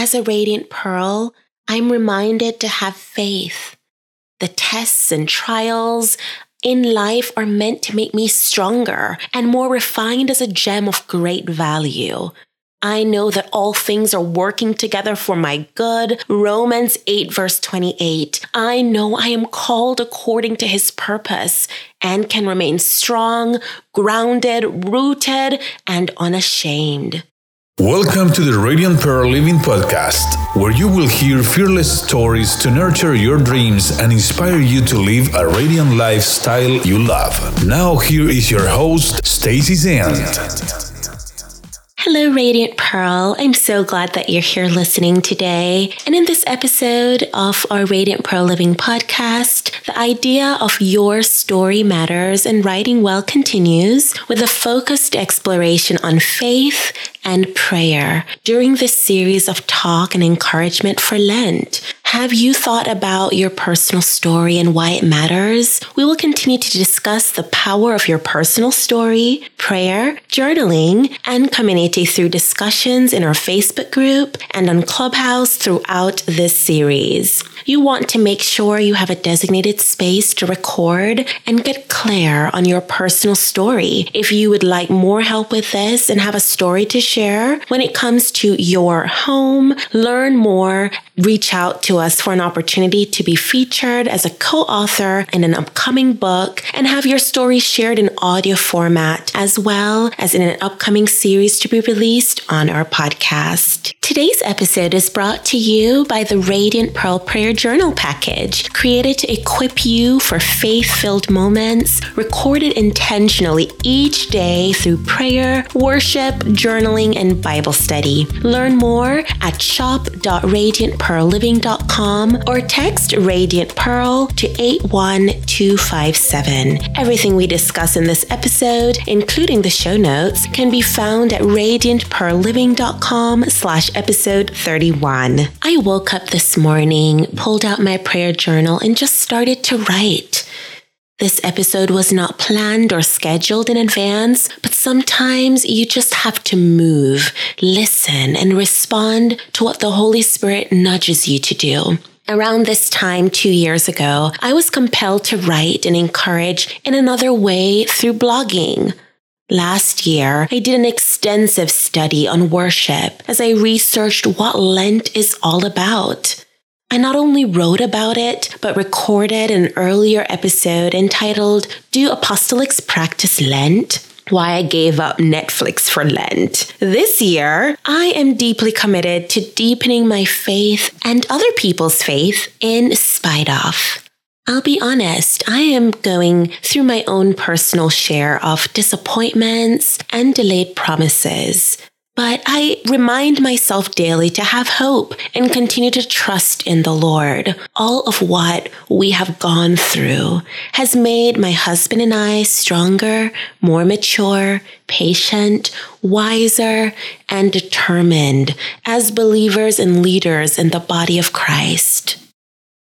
As a radiant pearl, I'm reminded to have faith. The tests and trials in life are meant to make me stronger and more refined as a gem of great value. I know that all things are working together for my good. Romans 8, verse 28. I know I am called according to his purpose and can remain strong, grounded, rooted, and unashamed. Welcome to the Radiant Pearl Living Podcast, where you will hear fearless stories to nurture your dreams and inspire you to live a radiant lifestyle you love. Now, here is your host, Stacy Zand. Hello, Radiant Pearl. I'm so glad that you're here listening today. And in this episode of our Radiant Pearl Living podcast, the idea of your story matters and writing well continues with a focused exploration on faith and prayer during this series of talk and encouragement for Lent. Have you thought about your personal story and why it matters? We will continue to discuss the power of your personal story, prayer, journaling, and community through discussions in our Facebook group and on Clubhouse throughout this series. You want to make sure you have a designated space to record and get clear on your personal story. If you would like more help with this and have a story to share when it comes to your home, learn more, reach out to us for an opportunity to be featured as a co-author in an upcoming book and have your story shared in audio format as well as in an upcoming series to be released on our podcast. Today's episode is brought to you by the Radiant Pearl Prayer Journal package, created to equip you for faith filled moments recorded intentionally each day through prayer, worship, journaling, and Bible study. Learn more at shop.radiantpearlliving.com or text Radiant Pearl to 81257. Everything we discuss in this episode, including the show notes, can be found at radiantpearlliving.com slash episode 31. I woke up this morning, pulled out my prayer journal, and just started to write. This episode was not planned or scheduled in advance, but sometimes you just have to move, listen, and respond to what the Holy Spirit nudges you to do. Around this time, two years ago, I was compelled to write and encourage in another way through blogging. Last year, I did an extensive study on worship as I researched what Lent is all about. I not only wrote about it, but recorded an earlier episode entitled Do Apostolics Practice Lent? Why I gave up Netflix for Lent. This year, I am deeply committed to deepening my faith and other people's faith in spite of. I'll be honest, I am going through my own personal share of disappointments and delayed promises. But I remind myself daily to have hope and continue to trust in the Lord. All of what we have gone through has made my husband and I stronger, more mature, patient, wiser, and determined as believers and leaders in the body of Christ.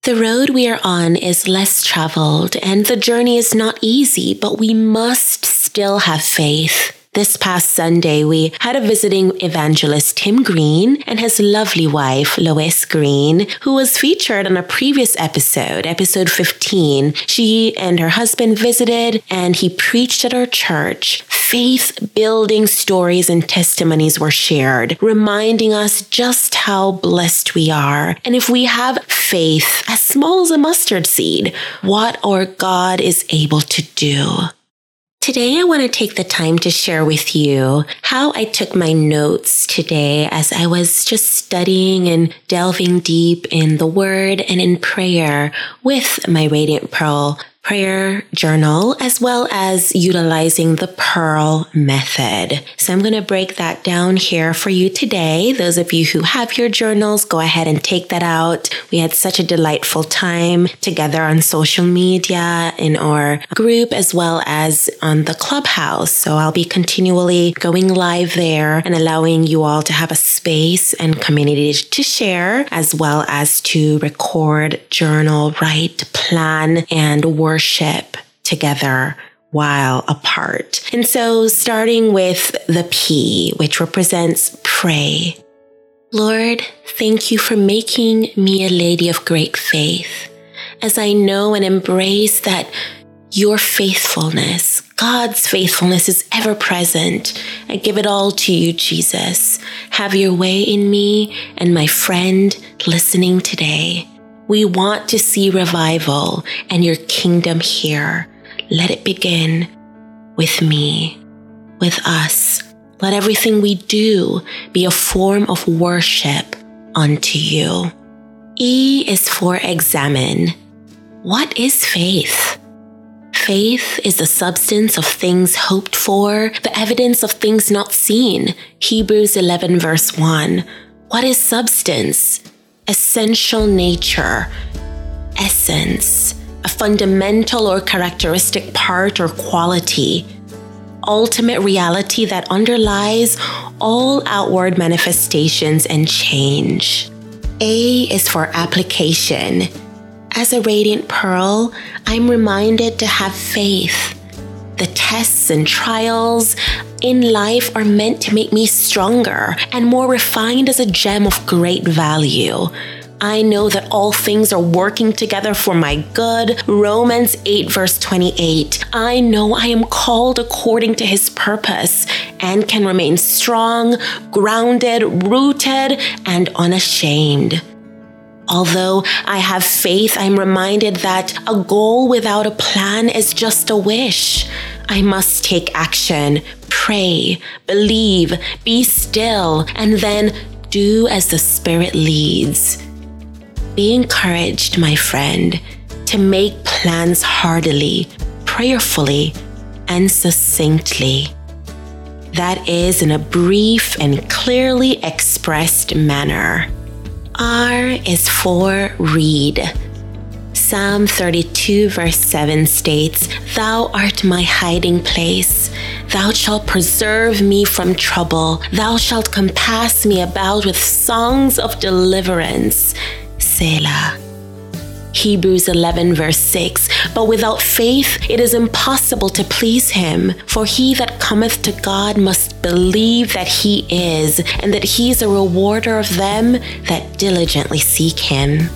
The road we are on is less traveled and the journey is not easy, but we must still have faith. This past Sunday, we had a visiting evangelist, Tim Green, and his lovely wife, Lois Green, who was featured on a previous episode, episode 15. She and her husband visited, and he preached at our church. Faith building stories and testimonies were shared, reminding us just how blessed we are. And if we have faith as small as a mustard seed, what our God is able to do. Today, I want to take the time to share with you how I took my notes today as I was just studying and delving deep in the word and in prayer with my Radiant Pearl prayer journal, as well as utilizing the Pearl method. So I'm going to break that down here for you today. Those of you who have your journals, go ahead and take that out. We had such a delightful time together on social media in our group, as well as on the clubhouse. So I'll be continually going live there and allowing you all to have a space and community to share, as well as to record, journal, write, plan, and work worship together while apart. And so, starting with the P, which represents pray. Lord, thank you for making me a lady of great faith, as I know and embrace that your faithfulness, God's faithfulness is ever present. I give it all to you, Jesus. Have your way in me and my friend listening today. We want to see revival and your kingdom here. Let it begin with me, with us. Let everything we do be a form of worship unto you. E is for examine. What is faith? Faith is the substance of things hoped for, the evidence of things not seen. Hebrews 11, verse 1. What is substance? Essential nature, essence, a fundamental or characteristic part or quality, ultimate reality that underlies all outward manifestations and change. A is for application as a radiant pearl, I'm reminded to have faith. The tests and trials in life are meant to make me stronger and more refined as a gem of great value. I know that all things are working together for my good. Romans 8, verse 28. I know I am called according to his purpose and can remain strong, grounded, rooted, and unashamed. Although I have faith, I'm reminded that a goal without a plan is just a wish. I must take action, pray, believe, be still, and then do as the Spirit leads. Be encouraged, my friend, to make plans heartily, prayerfully, and succinctly. That is in a brief and clearly expressed manner. R is for read. Psalm 32, verse 7 states, Thou art my hiding place. Thou shalt preserve me from trouble. Thou shalt compass me about with songs of deliverance. Selah. Hebrews 11, verse 6 But without faith it is impossible to please him, for he that cometh to God must believe that he is, and that he is a rewarder of them that diligently seek him.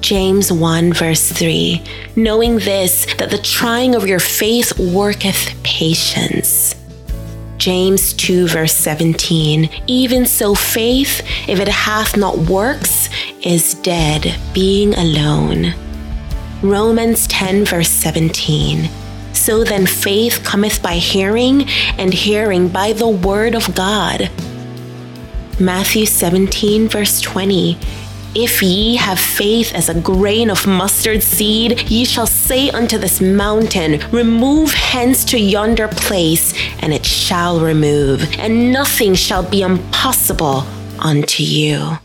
James 1, verse 3 Knowing this, that the trying of your faith worketh patience. James 2, verse 17 Even so, faith, if it hath not works, is dead, being alone. Romans 10, verse 17 So then faith cometh by hearing, and hearing by the word of God. Matthew 17, verse 20 if ye have faith as a grain of mustard seed, ye shall say unto this mountain, Remove hence to yonder place, and it shall remove, and nothing shall be impossible unto you.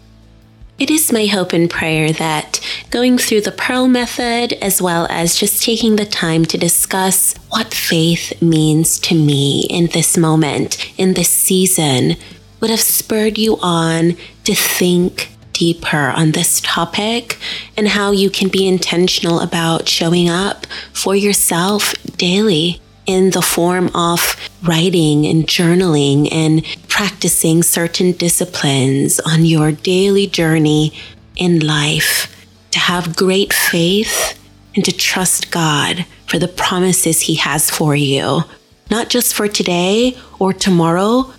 It is my hope and prayer that going through the Pearl method, as well as just taking the time to discuss what faith means to me in this moment, in this season, would have spurred you on to think deeper on this topic and how you can be intentional about showing up for yourself daily in the form of writing and journaling and practicing certain disciplines on your daily journey in life. To have great faith and to trust God for the promises He has for you, not just for today or tomorrow,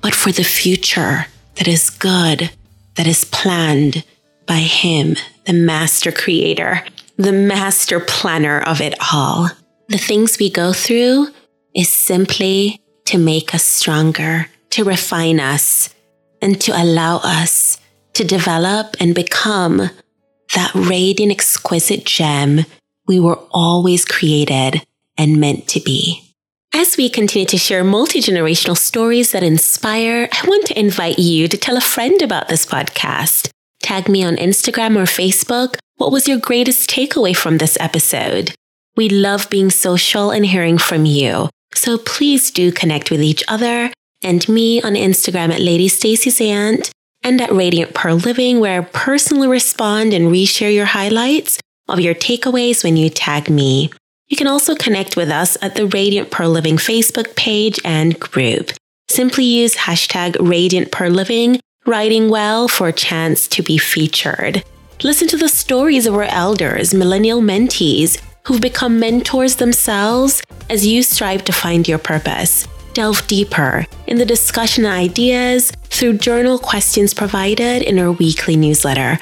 but for the future that is good that is planned by Him, the master creator, the master planner of it all. The things we go through is simply to make us stronger, to refine us, and to allow us to develop and become that radiant, exquisite gem we were always created and meant to be. As we continue to share multi generational stories that inspire, I want to invite you to tell a friend about this podcast. Tag me on Instagram or Facebook. What was your greatest takeaway from this episode? We love being social and hearing from you. So please do connect with each other and me on Instagram at Lady Stacy Zand and at Radiant Pearl Living, where I personally respond and reshare your highlights of your takeaways when you tag me. You can also connect with us at the Radiant Pearl Living Facebook page and group. Simply use hashtag Radiant Pearl Living writing well for a chance to be featured. Listen to the stories of our elders, millennial mentees, who've become mentors themselves as you strive to find your purpose. Delve deeper in the discussion ideas through journal questions provided in our weekly newsletter.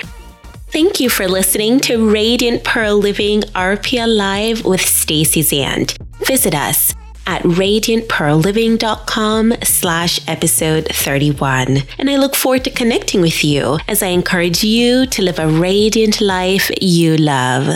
Thank you for listening to Radiant Pearl Living RPL Live with Stacey Zand. Visit us at radiantpearlliving.com slash episode 31. And I look forward to connecting with you as I encourage you to live a radiant life you love.